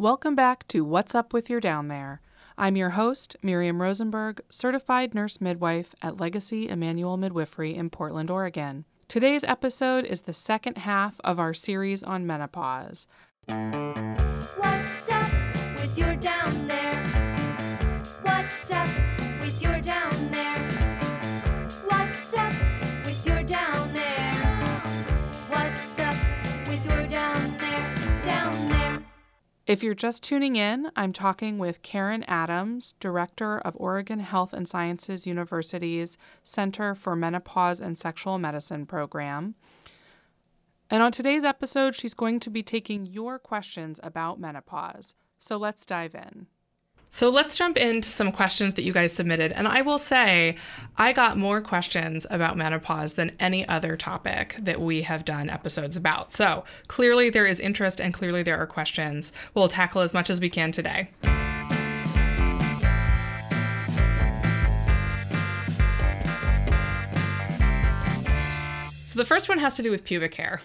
Welcome back to What's Up With Your Down There. I'm your host, Miriam Rosenberg, certified nurse midwife at Legacy Emanuel Midwifery in Portland, Oregon. Today's episode is the second half of our series on menopause. What's up with your down there? If you're just tuning in, I'm talking with Karen Adams, Director of Oregon Health and Sciences University's Center for Menopause and Sexual Medicine program. And on today's episode, she's going to be taking your questions about menopause. So let's dive in. So let's jump into some questions that you guys submitted. And I will say, I got more questions about menopause than any other topic that we have done episodes about. So clearly there is interest and clearly there are questions. We'll tackle as much as we can today. So the first one has to do with pubic hair.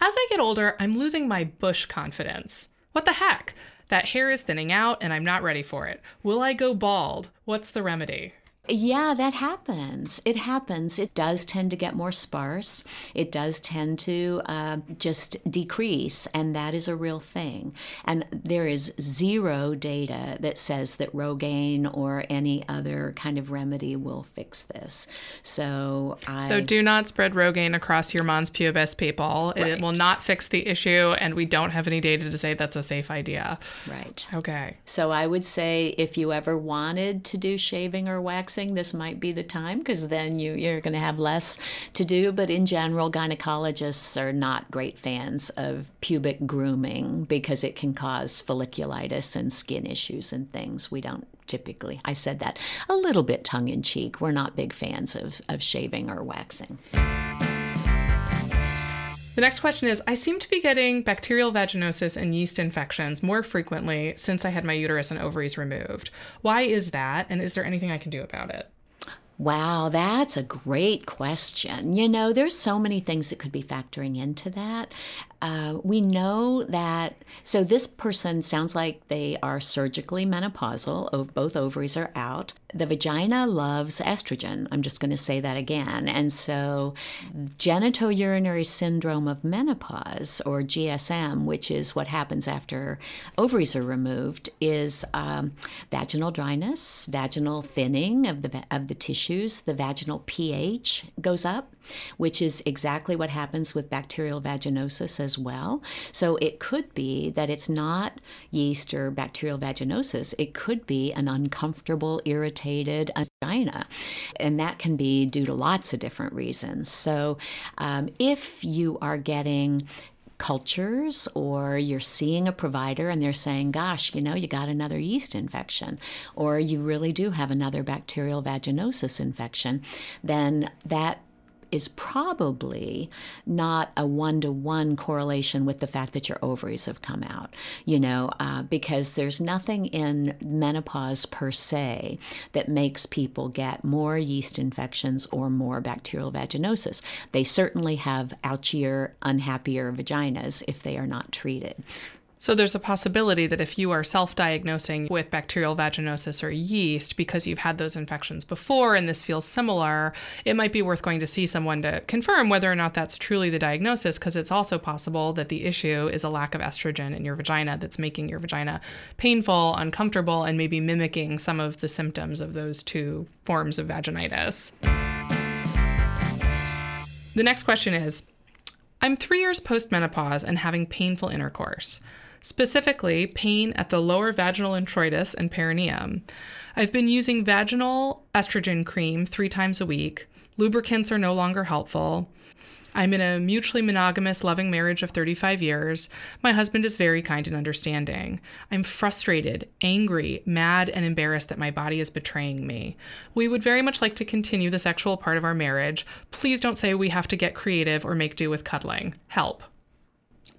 As I get older, I'm losing my bush confidence. What the heck? That hair is thinning out and I'm not ready for it. Will I go bald? What's the remedy? Yeah, that happens. It happens. It does tend to get more sparse. It does tend to uh, just decrease, and that is a real thing. And there is zero data that says that Rogaine or any other kind of remedy will fix this. So I. So do not spread Rogaine across your mons pubis, people. It Right. will not fix the issue, and we don't have any data to say that's a safe idea. Right. Okay. So I would say if you ever wanted to do shaving or waxing, this might be the time because then you, you're going to have less to do. But in general, gynecologists are not great fans of pubic grooming because it can cause folliculitis and skin issues and things. We don't typically, I said that a little bit tongue in cheek. We're not big fans of, of shaving or waxing. The next question is I seem to be getting bacterial vaginosis and yeast infections more frequently since I had my uterus and ovaries removed. Why is that? And is there anything I can do about it? Wow, that's a great question. You know, there's so many things that could be factoring into that. Uh, we know that, so this person sounds like they are surgically menopausal, both ovaries are out. The vagina loves estrogen. I'm just going to say that again. And so, genitourinary syndrome of menopause, or GSM, which is what happens after ovaries are removed, is um, vaginal dryness, vaginal thinning of the of the tissues. The vaginal pH goes up, which is exactly what happens with bacterial vaginosis as well. So it could be that it's not yeast or bacterial vaginosis. It could be an uncomfortable, irritated vagina, and that can be due to lots of different reasons. So um, if you are getting cultures or you're seeing a provider and they're saying, gosh, you know, you got another yeast infection or you really do have another bacterial vaginosis infection, then that is probably not a one to one correlation with the fact that your ovaries have come out, you know, uh, because there's nothing in menopause per se that makes people get more yeast infections or more bacterial vaginosis. They certainly have ouchier, unhappier vaginas if they are not treated. So there's a possibility that if you are self-diagnosing with bacterial vaginosis or yeast because you've had those infections before and this feels similar, it might be worth going to see someone to confirm whether or not that's truly the diagnosis because it's also possible that the issue is a lack of estrogen in your vagina that's making your vagina painful, uncomfortable and maybe mimicking some of the symptoms of those two forms of vaginitis. The next question is I'm three years postmenopause and having painful intercourse, specifically pain at the lower vaginal introitus and perineum. I've been using vaginal estrogen cream three times a week. Lubricants are no longer helpful. I'm in a mutually monogamous, loving marriage of 35 years. My husband is very kind and understanding. I'm frustrated, angry, mad, and embarrassed that my body is betraying me. We would very much like to continue the sexual part of our marriage. Please don't say we have to get creative or make do with cuddling. Help.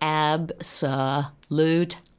Absolutely.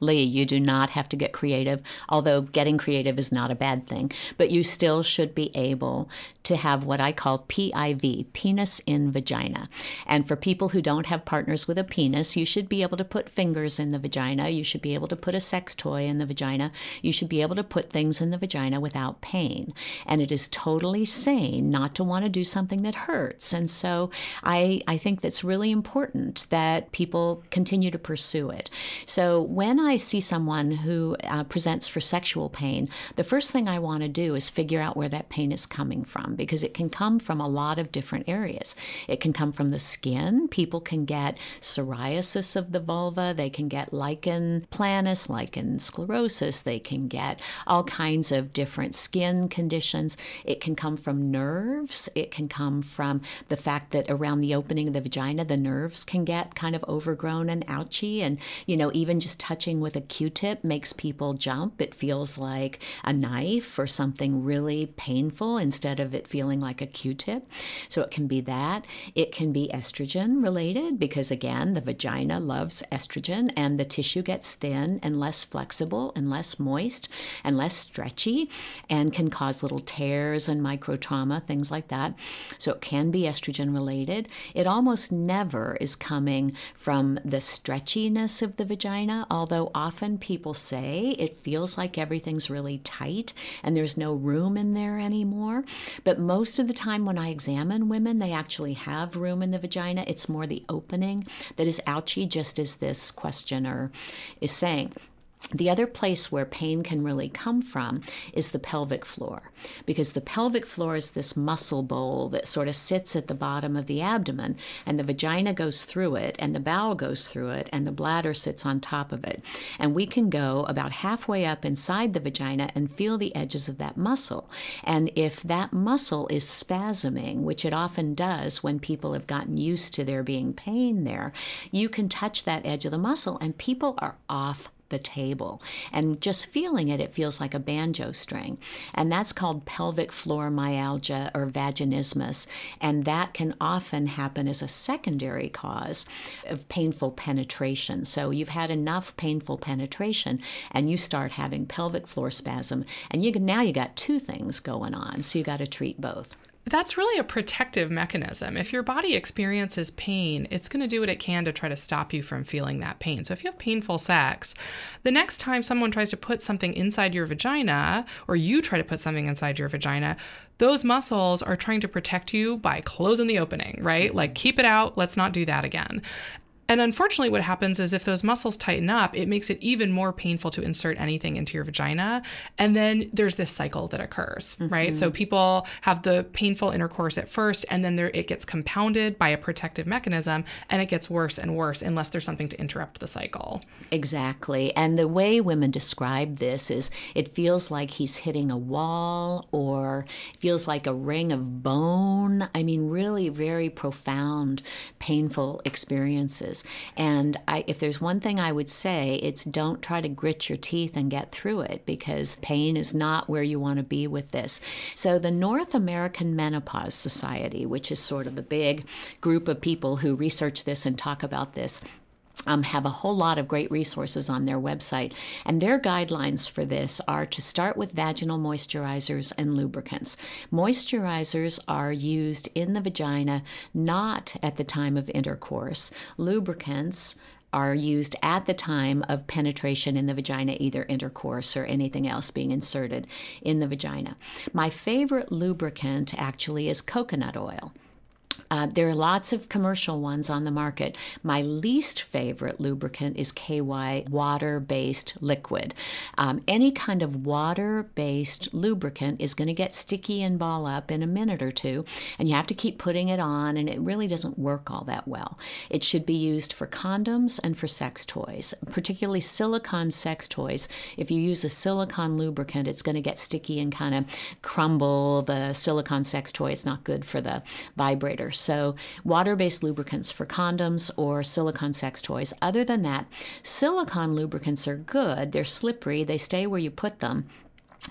Absolutely. You do not have to get creative, although getting creative is not a bad thing. But you still should be able to have what I call PIV, penis in vagina. And for people who don't have partners with a penis, you should be able to put fingers in the vagina. You should be able to put a sex toy in the vagina. You should be able to put things in the vagina without pain. And it is totally sane not to want to do something that hurts. And so I, I think that's really important that people continue to pursue it. So when I see someone who uh, presents for sexual pain, the first thing I want to do is figure out where that pain is coming from because it can come from a lot of different areas. It can come from the skin. People can get psoriasis of the vulva, they can get lichen planus, lichen sclerosus, they can get all kinds of different skin conditions. It can come from nerves, it can come from the fact that around the opening of the vagina, the nerves can get kind of overgrown and ouchy. And, you know, even just touching with a Q tip makes people jump. It feels like a knife or something really painful instead of it feeling like a Q tip. So it can be that. It can be estrogen related because, again, the vagina loves estrogen and the tissue gets thin and less flexible and less moist and less stretchy and can cause little tears and micro trauma, things like that. So it can be estrogen related. It almost never is coming from the stretchiness of the vagina, although often people say it feels like everything's really tight and there's no room in there anymore. But most of the time, when I examine women, they actually have room in the vagina. It's more the opening that is ouchy, just as this questioner is saying. The other place where pain can really come from is the pelvic floor, because the pelvic floor is this muscle bowl that sort of sits at the bottom of the abdomen, and the vagina goes through it, and the bowel goes through it, and the bladder sits on top of it. And we can go about halfway up inside the vagina and feel the edges of that muscle. And if that muscle is spasming, which it often does when people have gotten used to there being pain there, you can touch that edge of the muscle, and people are off the table. And just feeling it, it feels like a banjo string. And that's called pelvic floor myalgia or vaginismus. And that can often happen as a secondary cause of painful penetration. So you've had enough painful penetration and you start having pelvic floor spasm. And you can, now you got two things going on. So you got to treat both. That's really a protective mechanism. If your body experiences pain, it's going to do what it can to try to stop you from feeling that pain. So if you have painful sex, the next time someone tries to put something inside your vagina or you try to put something inside your vagina, those muscles are trying to protect you by closing the opening, right? Like keep it out, let's not do that again. And unfortunately, what happens is if those muscles tighten up, it makes it even more painful to insert anything into your vagina. And then there's this cycle that occurs, mm-hmm. right? So people have the painful intercourse at first, and then there, it gets compounded by a protective mechanism, and it gets worse and worse unless there's something to interrupt the cycle. Exactly. And the way women describe this is it feels like he's hitting a wall or feels like a ring of bone. I mean, really very profound, painful experiences. And I, if there's one thing I would say, it's don't try to grit your teeth and get through it because pain is not where you want to be with this. So, the North American Menopause Society, which is sort of the big group of people who research this and talk about this, um, have a whole lot of great resources on their website. And their guidelines for this are to start with vaginal moisturizers and lubricants. Moisturizers are used in the vagina not at the time of intercourse. Lubricants are used at the time of penetration in the vagina, either intercourse or anything else being inserted in the vagina. My favorite lubricant actually is coconut oil. Uh, there are lots of commercial ones on the market. My least favorite lubricant is KY water based liquid. Um, any kind of water based lubricant is going to get sticky and ball up in a minute or two, and you have to keep putting it on, and it really doesn't work all that well. It should be used for condoms and for sex toys, particularly silicone sex toys. If you use a silicone lubricant, it's going to get sticky and kind of crumble the silicone sex toy. It's not good for the vibrator. So, water based lubricants for condoms or silicone sex toys. Other than that, silicone lubricants are good. They're slippery, they stay where you put them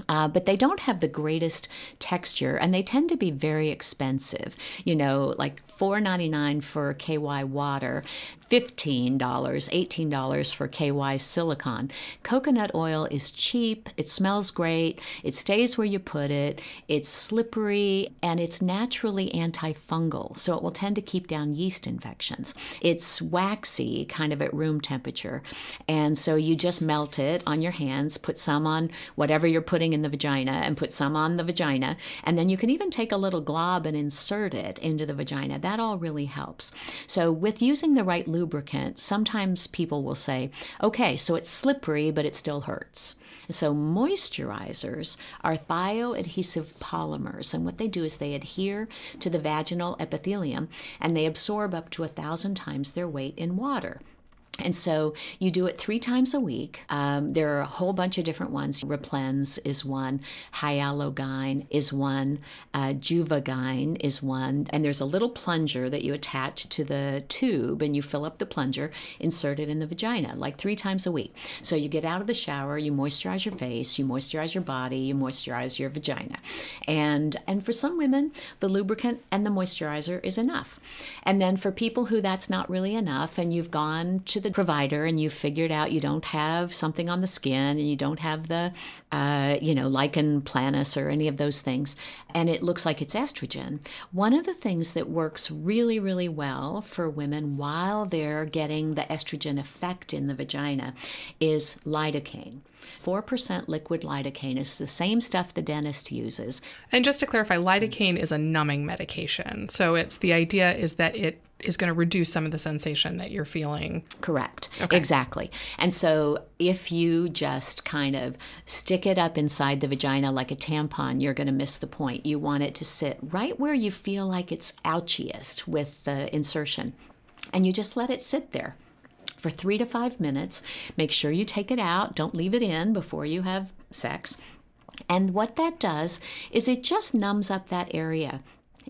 Uh, but they don't have the greatest texture and they tend to be very expensive. You know, like $4.99 for KY water, $15, $18 for KY silicon. Coconut oil is cheap, it smells great, it stays where you put it, it's slippery, and it's naturally antifungal, so it will tend to keep down yeast infections. It's waxy, kind of at room temperature, and so you just melt it on your hands, put some on whatever you're putting in the vagina, and put some on the vagina, and then you can even take a little glob and insert it into the vagina. That all really helps. So, with using the right lubricant, sometimes people will say, okay, so it's slippery, but it still hurts. So, moisturizers are bioadhesive polymers, and what they do is they adhere to the vaginal epithelium and they absorb up to a thousand times their weight in water. And so you do it three times a week. Um, there are a whole bunch of different ones. Replens is one, Hyalo GYN is one, uh, Juvagine is one, and there's a little plunger that you attach to the tube and you fill up the plunger, insert it in the vagina like three times a week. So you get out of the shower, you moisturize your face, you moisturize your body, you moisturize your vagina. And and for some women, the lubricant and the moisturizer is enough. And then for people who that's not really enough and you've gone to the provider and you've figured out you don't have something on the skin and you don't have the, uh, you know, lichen planus or any of those things, and it looks like it's estrogen. One of the things that works really, really well for women while they're getting the estrogen effect in the vagina is lidocaine. 4% liquid lidocaine is the same stuff the dentist uses. And just to clarify, lidocaine is a numbing medication. So it's the idea is that it is going to reduce some of the sensation that you're feeling. Correct. Exactly. And so if you just kind of stick it up inside the vagina like a tampon, you're going to miss the point. You want it to sit right where you feel like it's ouchiest with the insertion. And you just let it sit there for three to five minutes. Make sure you take it out. Don't leave it in before you have sex. And what that does is it just numbs up that area.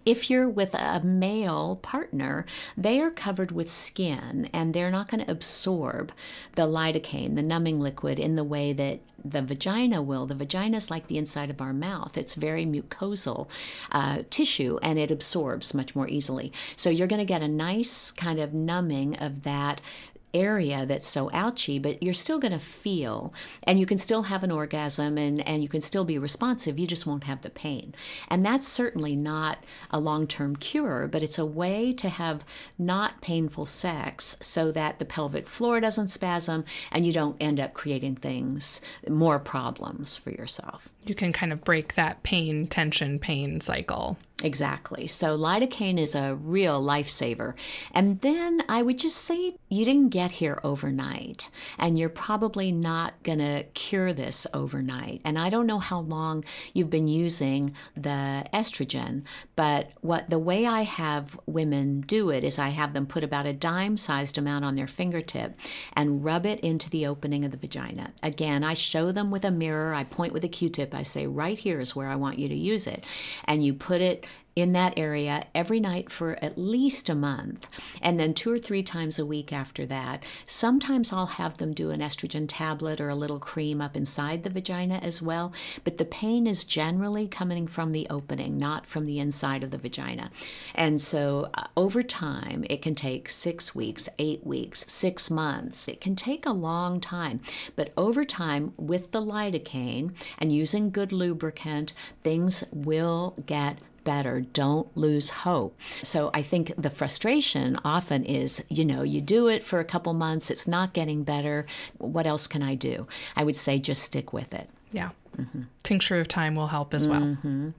If you're with a male partner, they are covered with skin and they're not going to absorb the lidocaine, the numbing liquid, in the way that the vagina will. The vagina is like the inside of our mouth. It's very mucosal uh, tissue and it absorbs much more easily. So you're going to get a nice kind of numbing of that area that's so ouchy, but you're still going to feel, and you can still have an orgasm and, and you can still be responsive, you just won't have the pain. And that's certainly not a long term cure, but it's a way to have not painful sex so that the pelvic floor doesn't spasm and you don't end up creating things, more problems for yourself. You can kind of break that pain, tension, pain cycle. Exactly. So lidocaine is a real lifesaver. And then I would just say you didn't get here overnight, and you're probably not going to cure this overnight. And I don't know how long you've been using the estrogen, but what the way I have women do it is I have them put about a dime-sized amount on their fingertip and rub it into the opening of the vagina. Again, I show them with a mirror, I point with a Q-tip, I say right here is where I want you to use it. And you put it in that area every night for at least a month, and then two or three times a week after that. Sometimes I'll have them do an estrogen tablet or a little cream up inside the vagina as well, but the pain is generally coming from the opening, not from the inside of the vagina. And so uh, over time, it can take six weeks, eight weeks, six months. It can take a long time, but over time, with the lidocaine and using good lubricant, things will get better. Don't lose hope. So I think the frustration often is, you know, you do it for a couple months, it's not getting better. What else can I do? I would say just stick with it. Yeah. Mm-hmm. Tincture of time will help as well. Mm-hmm.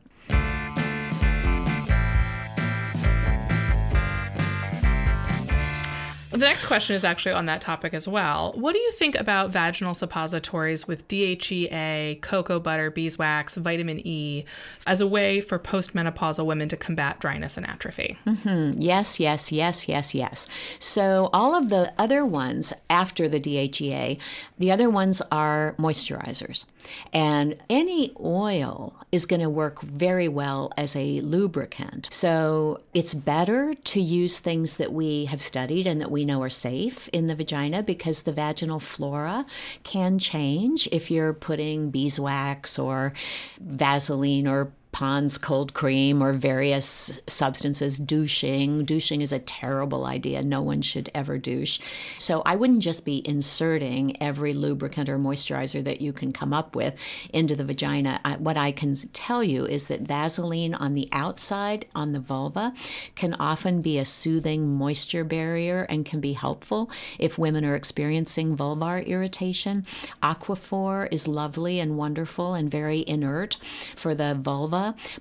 The next question is actually on that topic as well. What do you think about vaginal suppositories with DHEA, cocoa butter, beeswax, vitamin E as a way for postmenopausal women to combat dryness and atrophy? Mm-hmm. Yes, yes, yes, yes, yes. So all of the other ones after the DHEA, the other ones are moisturizers. And any oil is going to work very well as a lubricant. So it's better to use things that we have studied and that we know are safe in the vagina because the vaginal flora can change if you're putting beeswax or Vaseline or Pond's cold cream or various substances, douching. Douching is a terrible idea. No one should ever douche. So I wouldn't just be inserting every lubricant or moisturizer that you can come up with into the vagina. I, what I can tell you is that Vaseline on the outside, on the vulva, can often be a soothing moisture barrier and can be helpful if women are experiencing vulvar irritation. Aquaphor is lovely and wonderful and very inert for the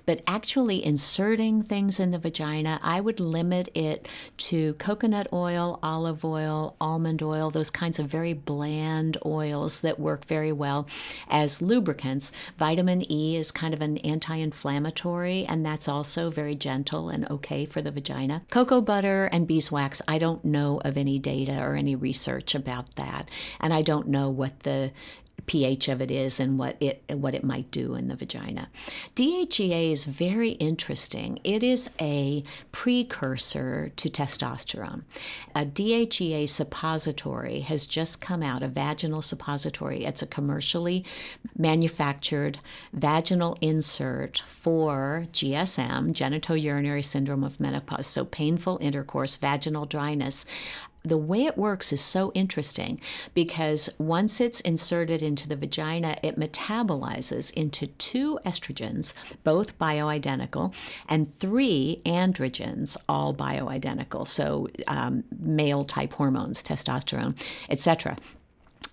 but actually inserting things in the vagina, I would limit it to coconut oil, olive oil, almond oil, those kinds of very bland oils that work very well as lubricants. Vitamin E is kind of an anti inflammatory, and that's also very gentle and okay for the vagina. Cocoa butter and beeswax, I don't know of any data or any research about that. And I don't know what the pH of it is and what it what it might do in the vagina. DHEA is very interesting. It is a precursor to testosterone. A DHEA suppository has just come out, a vaginal suppository. It's a commercially manufactured vaginal insert for GSM, genitourinary syndrome of menopause, so painful intercourse, vaginal dryness the way it works is so interesting because once it's inserted into the vagina, it metabolizes into two estrogens, both bioidentical, and three androgens, all bioidentical. So um, male type hormones, testosterone, etc.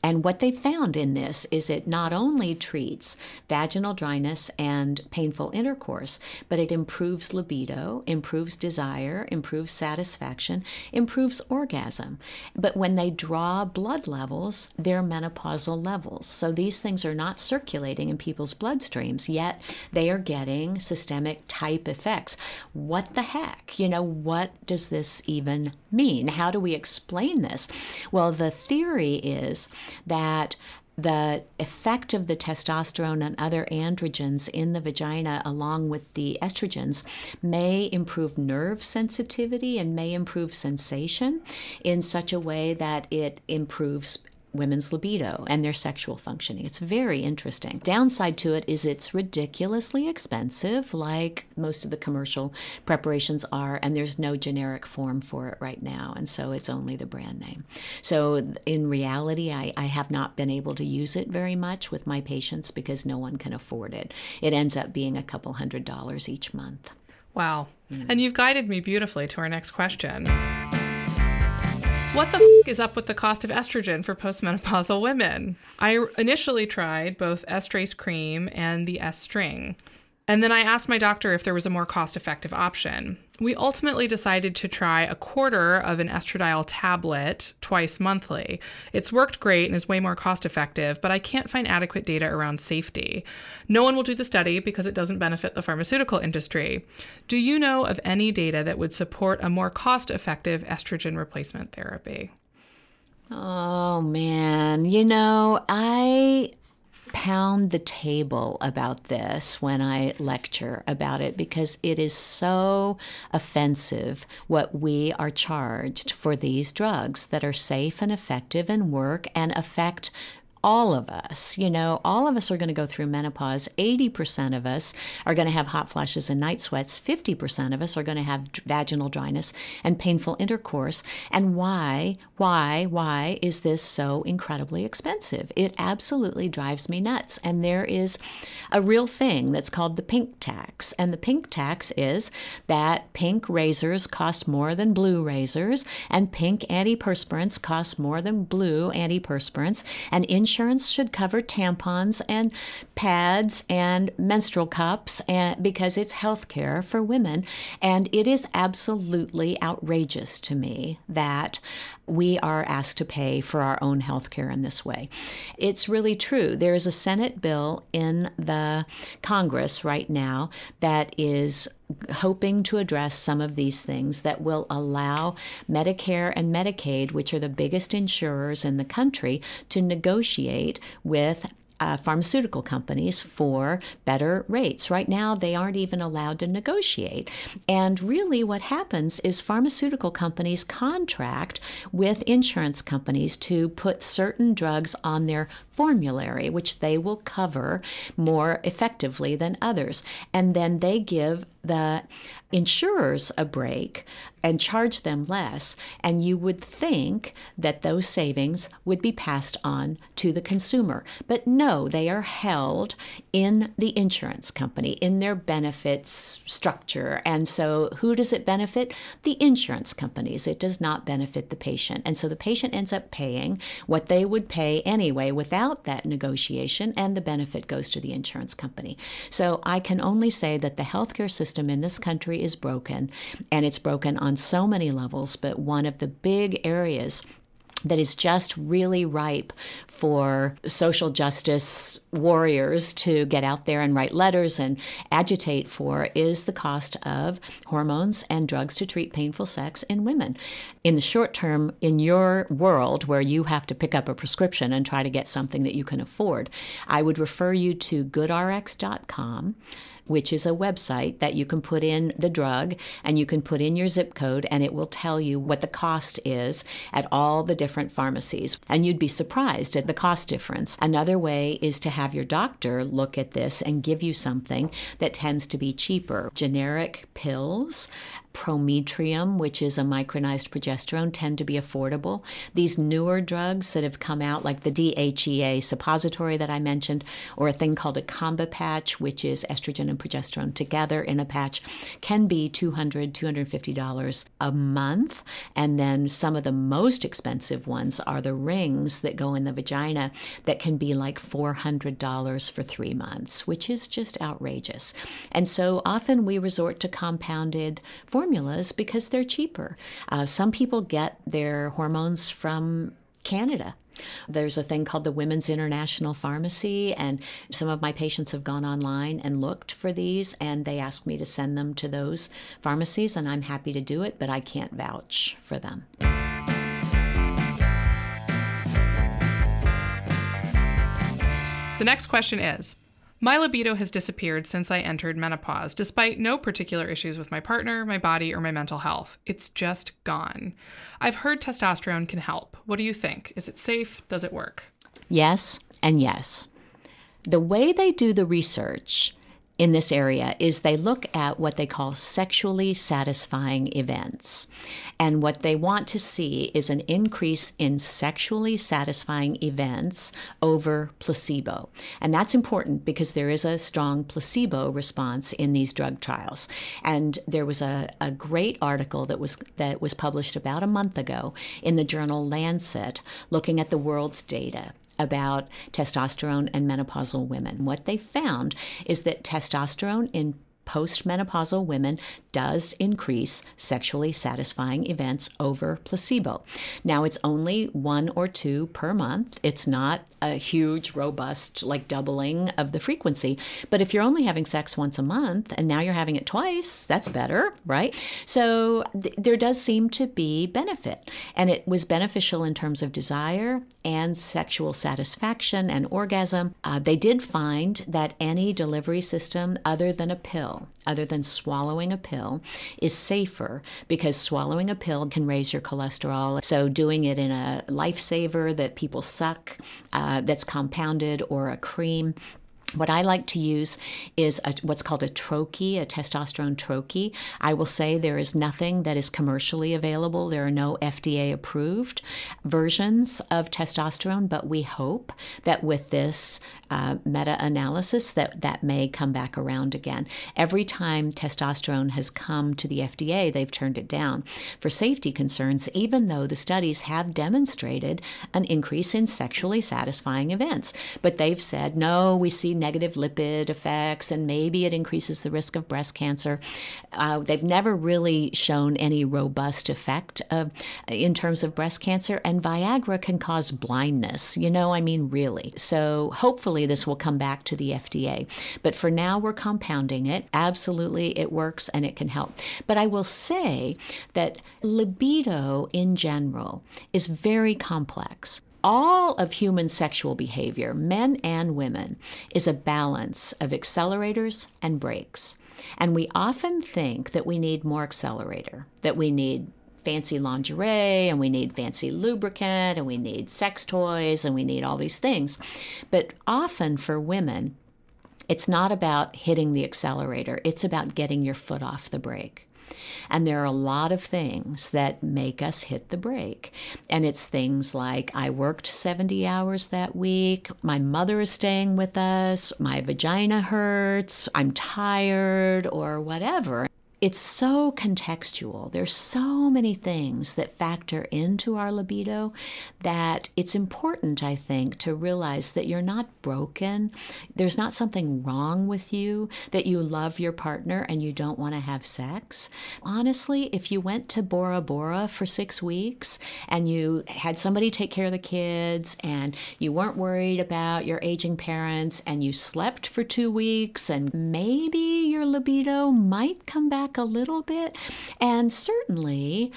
And what they found in this is it not only treats vaginal dryness and painful intercourse, but it improves libido, improves desire, improves satisfaction, improves orgasm. But when they draw blood levels, they're menopausal levels. So these things are not circulating in people's bloodstreams, yet they are getting systemic type effects. What the heck? You know, what does this even mean? How do we explain this? Well, the theory is that the effect of the testosterone and other androgens in the vagina, along with the estrogens, may improve nerve sensitivity and may improve sensation in such a way that it improves women's libido and their sexual functioning. It's very interesting. Downside to it is it's ridiculously expensive, like most of the commercial preparations are, and there's no generic form for it right now, and so it's only the brand name. So in reality, I, I have not been able to use it very much with my patients because no one can afford it. It ends up being a couple hundred dollars each month. Wow. Mm. And you've guided me beautifully to our next question. What the f- is up with the cost of estrogen for postmenopausal women? I initially tried both estrace cream and the Estring. And then I asked my doctor if there was a more cost effective option. We ultimately decided to try a quarter of an estradiol tablet twice monthly. It's worked great and is way more cost effective, but I can't find adequate data around safety. No one will do the study because it doesn't benefit the pharmaceutical industry. Do you know of any data that would support a more cost effective estrogen replacement therapy? Oh man, you know, I pound the table about this when I lecture about it because it is so offensive what we are charged for these drugs that are safe and effective and work and affect all of us, you know, all of us are going to go through menopause. 80% of us are going to have hot flashes and night sweats. 50% of us are going to have vaginal dryness and painful intercourse. And why, why, why is this so incredibly expensive? It absolutely drives me nuts. And there is a real thing that's called the pink tax. And the pink tax is that pink razors cost more than blue razors, and pink antiperspirants cost more than blue antiperspirants. And in insurance should cover tampons and pads and menstrual cups and, because it's health care for women. And it is absolutely outrageous to me that we are asked to pay for our own health care in this way. It's really true. There is a Senate bill in the Congress right now that is hoping to address some of these things that will allow Medicare and Medicaid, which are the biggest insurers in the country, to negotiate with uh, pharmaceutical companies for better rates. Right now, they aren't even allowed to negotiate. And really, what happens is pharmaceutical companies contract with insurance companies to put certain drugs on their formulary, which they will cover more effectively than others. And then they give the insurers a break and charge them less. And you would think that those savings would be passed on to the consumer. But no, they are held in the insurance company, in their benefits structure. And so who does it benefit? The insurance companies. It does not benefit the patient. And so the patient ends up paying what they would pay anyway without that negotiation, and the benefit goes to the insurance company. So I can only say that the healthcare system in this country is broken, and it's broken on so many levels, but one of the big areas that is just really ripe for social justice warriors to get out there and write letters and agitate for is the cost of hormones and drugs to treat painful sex in women. In the short term, in your world where you have to pick up a prescription and try to get something that you can afford, I would refer you to goodrx.com which is a website that you can put in the drug and you can put in your zip code and it will tell you what the cost is at all the different pharmacies. And you'd be surprised at the cost difference. Another way is to have your doctor look at this and give you something that tends to be cheaper. Generic pills Prometrium, which is a micronized progesterone, tend to be affordable. These newer drugs that have come out, like the DHEA suppository that I mentioned, or a thing called a combo patch, which is estrogen and progesterone together in a patch, can be $200, $250 a month. And then some of the most expensive ones are the rings that go in the vagina that can be like $400 for three months, which is just outrageous. And so often we resort to compounded because they're cheaper. Uh, some people get their hormones from Canada. There's a thing called the Women's International Pharmacy, and some of my patients have gone online and looked for these, and they ask me to send them to those pharmacies, and I'm happy to do it, but I can't vouch for them. The next question is My libido has disappeared since I entered menopause, despite no particular issues with my partner, my body, or my mental health. It's just gone. I've heard testosterone can help. What do you think? Is it safe? Does it work? Yes, and yes. The way they do the research in this area is they look at what they call sexually satisfying events. And what they want to see is an increase in sexually satisfying events over placebo. And that's important because there is a strong placebo response in these drug trials. And there was a, a great article that was that was published about a month ago in the journal Lancet looking at the world's data about testosterone and menopausal women. What they found is that testosterone in postmenopausal women does increase sexually satisfying events over placebo. Now, it's only one or two per month. It's not a huge, robust, like doubling of the frequency. But if you're only having sex once a month and now you're having it twice, that's better, right? So th- there does seem to be benefit. And it was beneficial in terms of desire and sexual satisfaction and orgasm. Uh, they did find that any delivery system other than a pill, other than swallowing a pill, is safer because swallowing a pill can raise your cholesterol. So doing it in a lifesaver that people suck, uh, that's compounded, or a cream. What I like to use is a, what's called a troche, a testosterone troche. I will say there is nothing that is commercially available. There are no FDA approved versions of testosterone, but we hope that with this uh, meta-analysis that that may come back around again. Every time testosterone has come to the FDA, they've turned it down for safety concerns, even though the studies have demonstrated an increase in sexually satisfying events. But they've said, no, we see negative lipid effects, and maybe it increases the risk of breast cancer. Uh, they've never really shown any robust effect uh, in terms of breast cancer, and Viagra can cause blindness. You know, I mean, really. So hopefully this will come back to the FDA. But for now, we're compounding it. Absolutely, it works and it can help. But I will say that libido in general is very complex. All of human sexual behavior, men and women, is a balance of accelerators and brakes. And we often think that we need more accelerator, that we need fancy lingerie and we need fancy lubricant and we need sex toys and we need all these things. But often for women, it's not about hitting the accelerator, it's about getting your foot off the brake. And there are a lot of things that make us hit the brake. And it's things like I worked 70 hours that week, my mother is staying with us, my vagina hurts, I'm tired, or whatever it's so contextual. There's so many things that factor into our libido that it's important, I think, to realize that you're not broken. There's not something wrong with you, that you love your partner and you don't want to have sex. Honestly, if you went to Bora Bora for six weeks and you had somebody take care of the kids and you weren't worried about your aging parents and you slept for two weeks and maybe your libido might come back back a little bit. And certainly,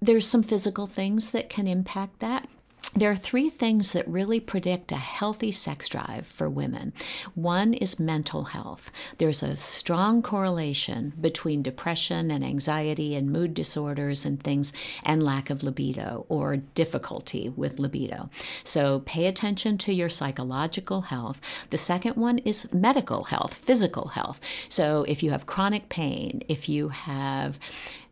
there's some physical things that can impact that. There are three things that really predict a healthy sex drive for women. One is mental health. There's a strong correlation between depression and anxiety and mood disorders and things and lack of libido or difficulty with libido. So pay attention to your psychological health. The second one is medical health, physical health. So if you have chronic pain, if you have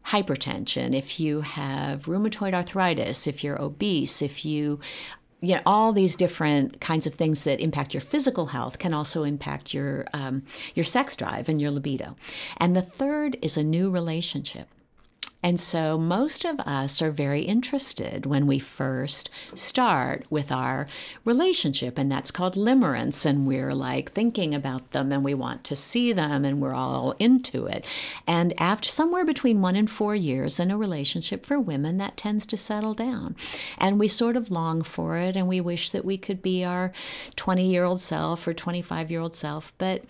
hypertension, if you have rheumatoid arthritis, if you're obese, if you you know, all these different kinds of things that impact your physical health can also impact your um, your sex drive and your libido. And the third is a new relationship. And so most of us are very interested when we first start with our relationship, and that's called limerence. And we're like thinking about them and we want to see them and we're all into it. And after somewhere between one and four years in a relationship for women, that tends to settle down. And we sort of long for it and we wish that we could be our 20 year old self or 25 year old self. But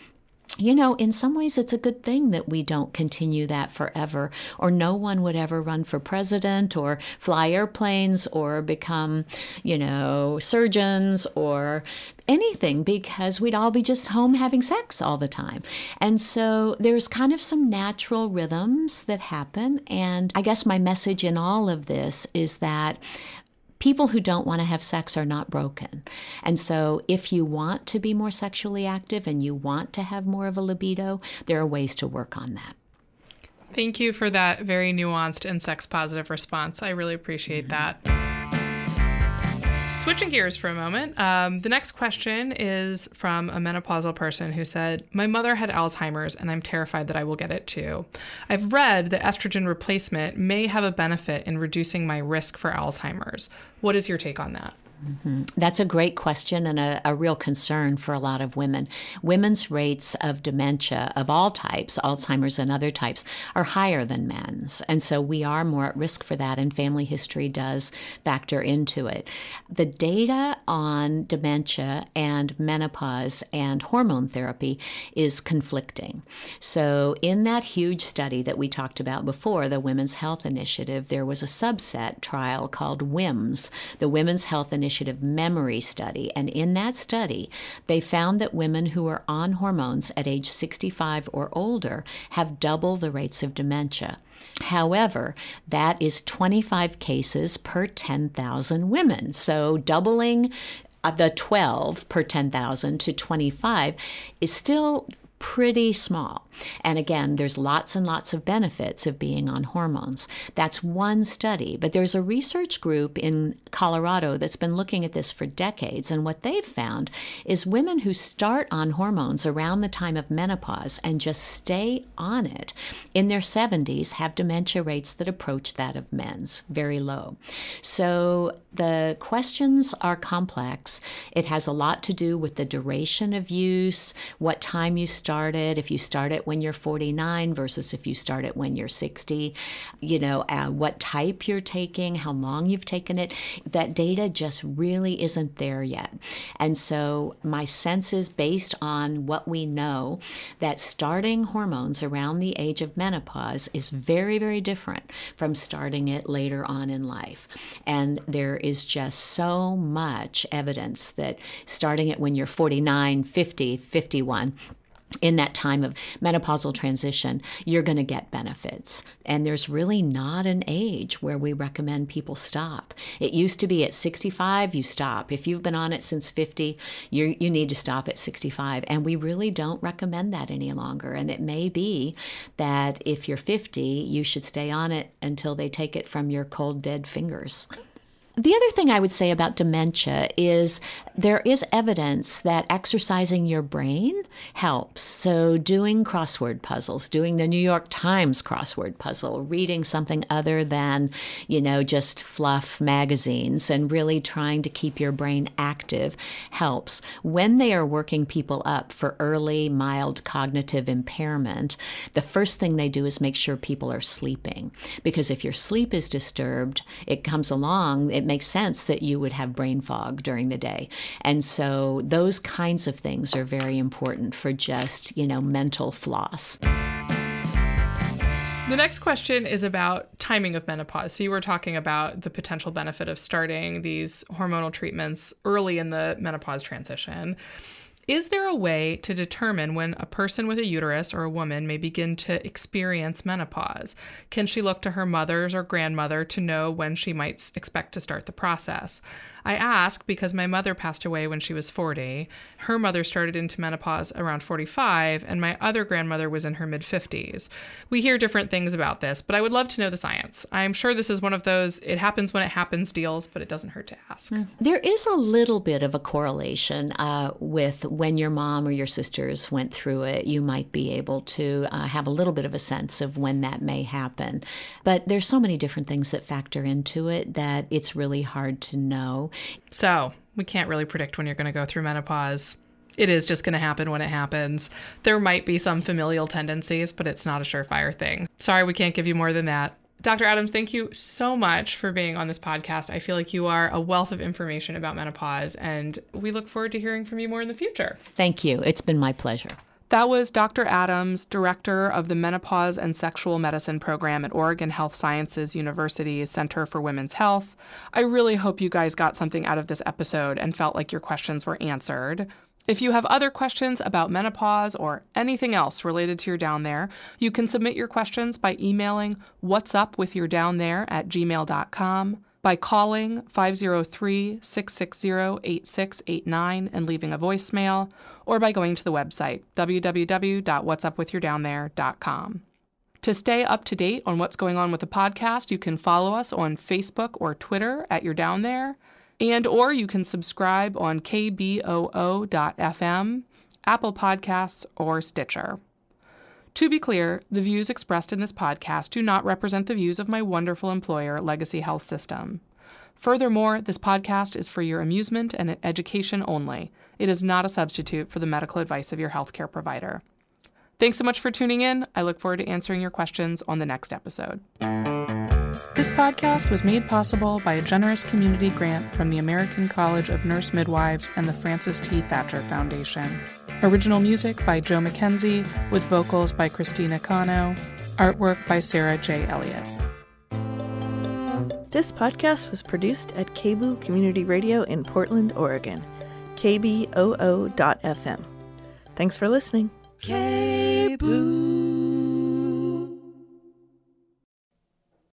you know, in some ways, it's a good thing that we don't continue that forever, or no one would ever run for president, or fly airplanes, or become, you know, surgeons, or anything, because we'd all be just home having sex all the time. And so there's kind of some natural rhythms that happen. And I guess my message in all of this is that people who don't want to have sex are not broken. And so, if you want to be more sexually active and you want to have more of a libido, there are ways to work on that. Thank you for that very nuanced and sex positive response. I really appreciate mm-hmm. that. Switching gears for a moment, um, the next question is from a menopausal person who said, My mother had Alzheimer's and I'm terrified that I will get it too. I've read that estrogen replacement may have a benefit in reducing my risk for Alzheimer's. What is your take on that? Mm-hmm. That's a great question and a, a, real concern for a lot of women. Women's rates of dementia of all types, Alzheimer's and other types, are higher than men's. And so we are more at risk for that, and family history does factor into it. The data on dementia and menopause and hormone therapy is conflicting. So, in that huge study that we talked about before, the Women's Health Initiative, there was a subset trial called WHIMS, the Women's Health Initiative Initiative Memory Study. And in that study, they found that women who are on hormones at age 65 or older have double the rates of dementia. However, that is 25 cases per 10,000 women. So doubling uh, the 12 per 10,000 to 25 is still pretty small. And again, there's lots and lots of benefits of being on hormones. That's one study, but there's a research group in Colorado that's been looking at this for decades. And what they've found is women who start on hormones around the time of menopause and just stay on it in their 70s have dementia rates that approach that of men's, very low. So the questions are complex. It has a lot to do with the duration of use, what time you start start it, if you start it when you're 49 versus if you start it when you're 60, you know, uh, what type you're taking, how long you've taken it, that data just really isn't there yet. And so my sense is based on what we know that starting hormones around the age of menopause is very, very different from starting it later on in life. And there is just so much evidence that starting it when you're 49, 50, 51, in that time of menopausal transition, you're going to get benefits. And there's really not an age where we recommend people stop. It used to be at 65, you stop. If you've been on it since 50, you you need to stop at 65. And we really don't recommend that any longer. And it may be that if you're 50, you should stay on it until they take it from your cold, dead fingers. The other thing I would say about dementia is there is evidence that exercising your brain helps. So, doing crossword puzzles, doing the New York Times crossword puzzle, reading something other than, you know, just fluff magazines, and really trying to keep your brain active helps. When they are working people up for early, mild cognitive impairment, the first thing they do is make sure people are sleeping. Because if your sleep is disturbed, it comes along, it makes sense that you would have brain fog during the day. And so those kinds of things are very important for just, you know, mental floss. The next question is about timing of menopause. So, you were talking about the potential benefit of starting these hormonal treatments early in the menopause transition. Is there a way to determine when a person with a uterus or a woman may begin to experience menopause? Can she look to her mother's or grandmother to know when she might expect to start the process? I ask because my mother passed away when she was 40. Her mother started into menopause around 45, and my other grandmother was in her mid 50s. We hear different things about this, but I would love to know the science. I'm sure this is one of those it happens when it happens deals, but it doesn't hurt to ask. There is a little bit of a correlation uh, with when your mom or your sisters went through it. You might be able to uh, have a little bit of a sense of when that may happen. But there's so many different things that factor into it that it's really hard to know. So, we can't really predict when you're going to go through menopause. It is just going to happen when it happens. There might be some familial tendencies, but it's not a surefire thing. Sorry, we can't give you more than that. Dr. Adams, thank you so much for being on this podcast. I feel like you are a wealth of information about menopause, and we look forward to hearing from you more in the future. Thank you. It's been my pleasure. That was Dr. Adams, director of the Menopause and Sexual Medicine program at Oregon Health Sciences University's Center for Women's Health. I really hope you guys got something out of this episode and felt like your questions were answered. If you have other questions about menopause or anything else related to your down there, you can submit your questions by emailing what's up with your down there at gmail.com, by calling 503 660 8689 and leaving a voicemail, or by going to the website www.whatsupwithyourdownthere.com. To stay up to date on what's going on with the podcast, you can follow us on Facebook or Twitter at Your Down There, and or you can subscribe on kboo.fm, Apple Podcasts, or Stitcher. To be clear, the views expressed in this podcast do not represent the views of my wonderful employer, Legacy Health System. Furthermore, this podcast is for your amusement and education only. It is not a substitute for the medical advice of your healthcare provider. Thanks so much for tuning in. I look forward to answering your questions on the next episode. This podcast was made possible by a generous community grant from the American College of Nurse Midwives and the Francis T. Thatcher Foundation. Original music by Joe McKenzie, with vocals by Christina Cano. Artwork by Sarah J. Elliott. This podcast was produced at KBOO Community Radio in Portland, Oregon. KBOO.FM. Thanks for listening. KBOO.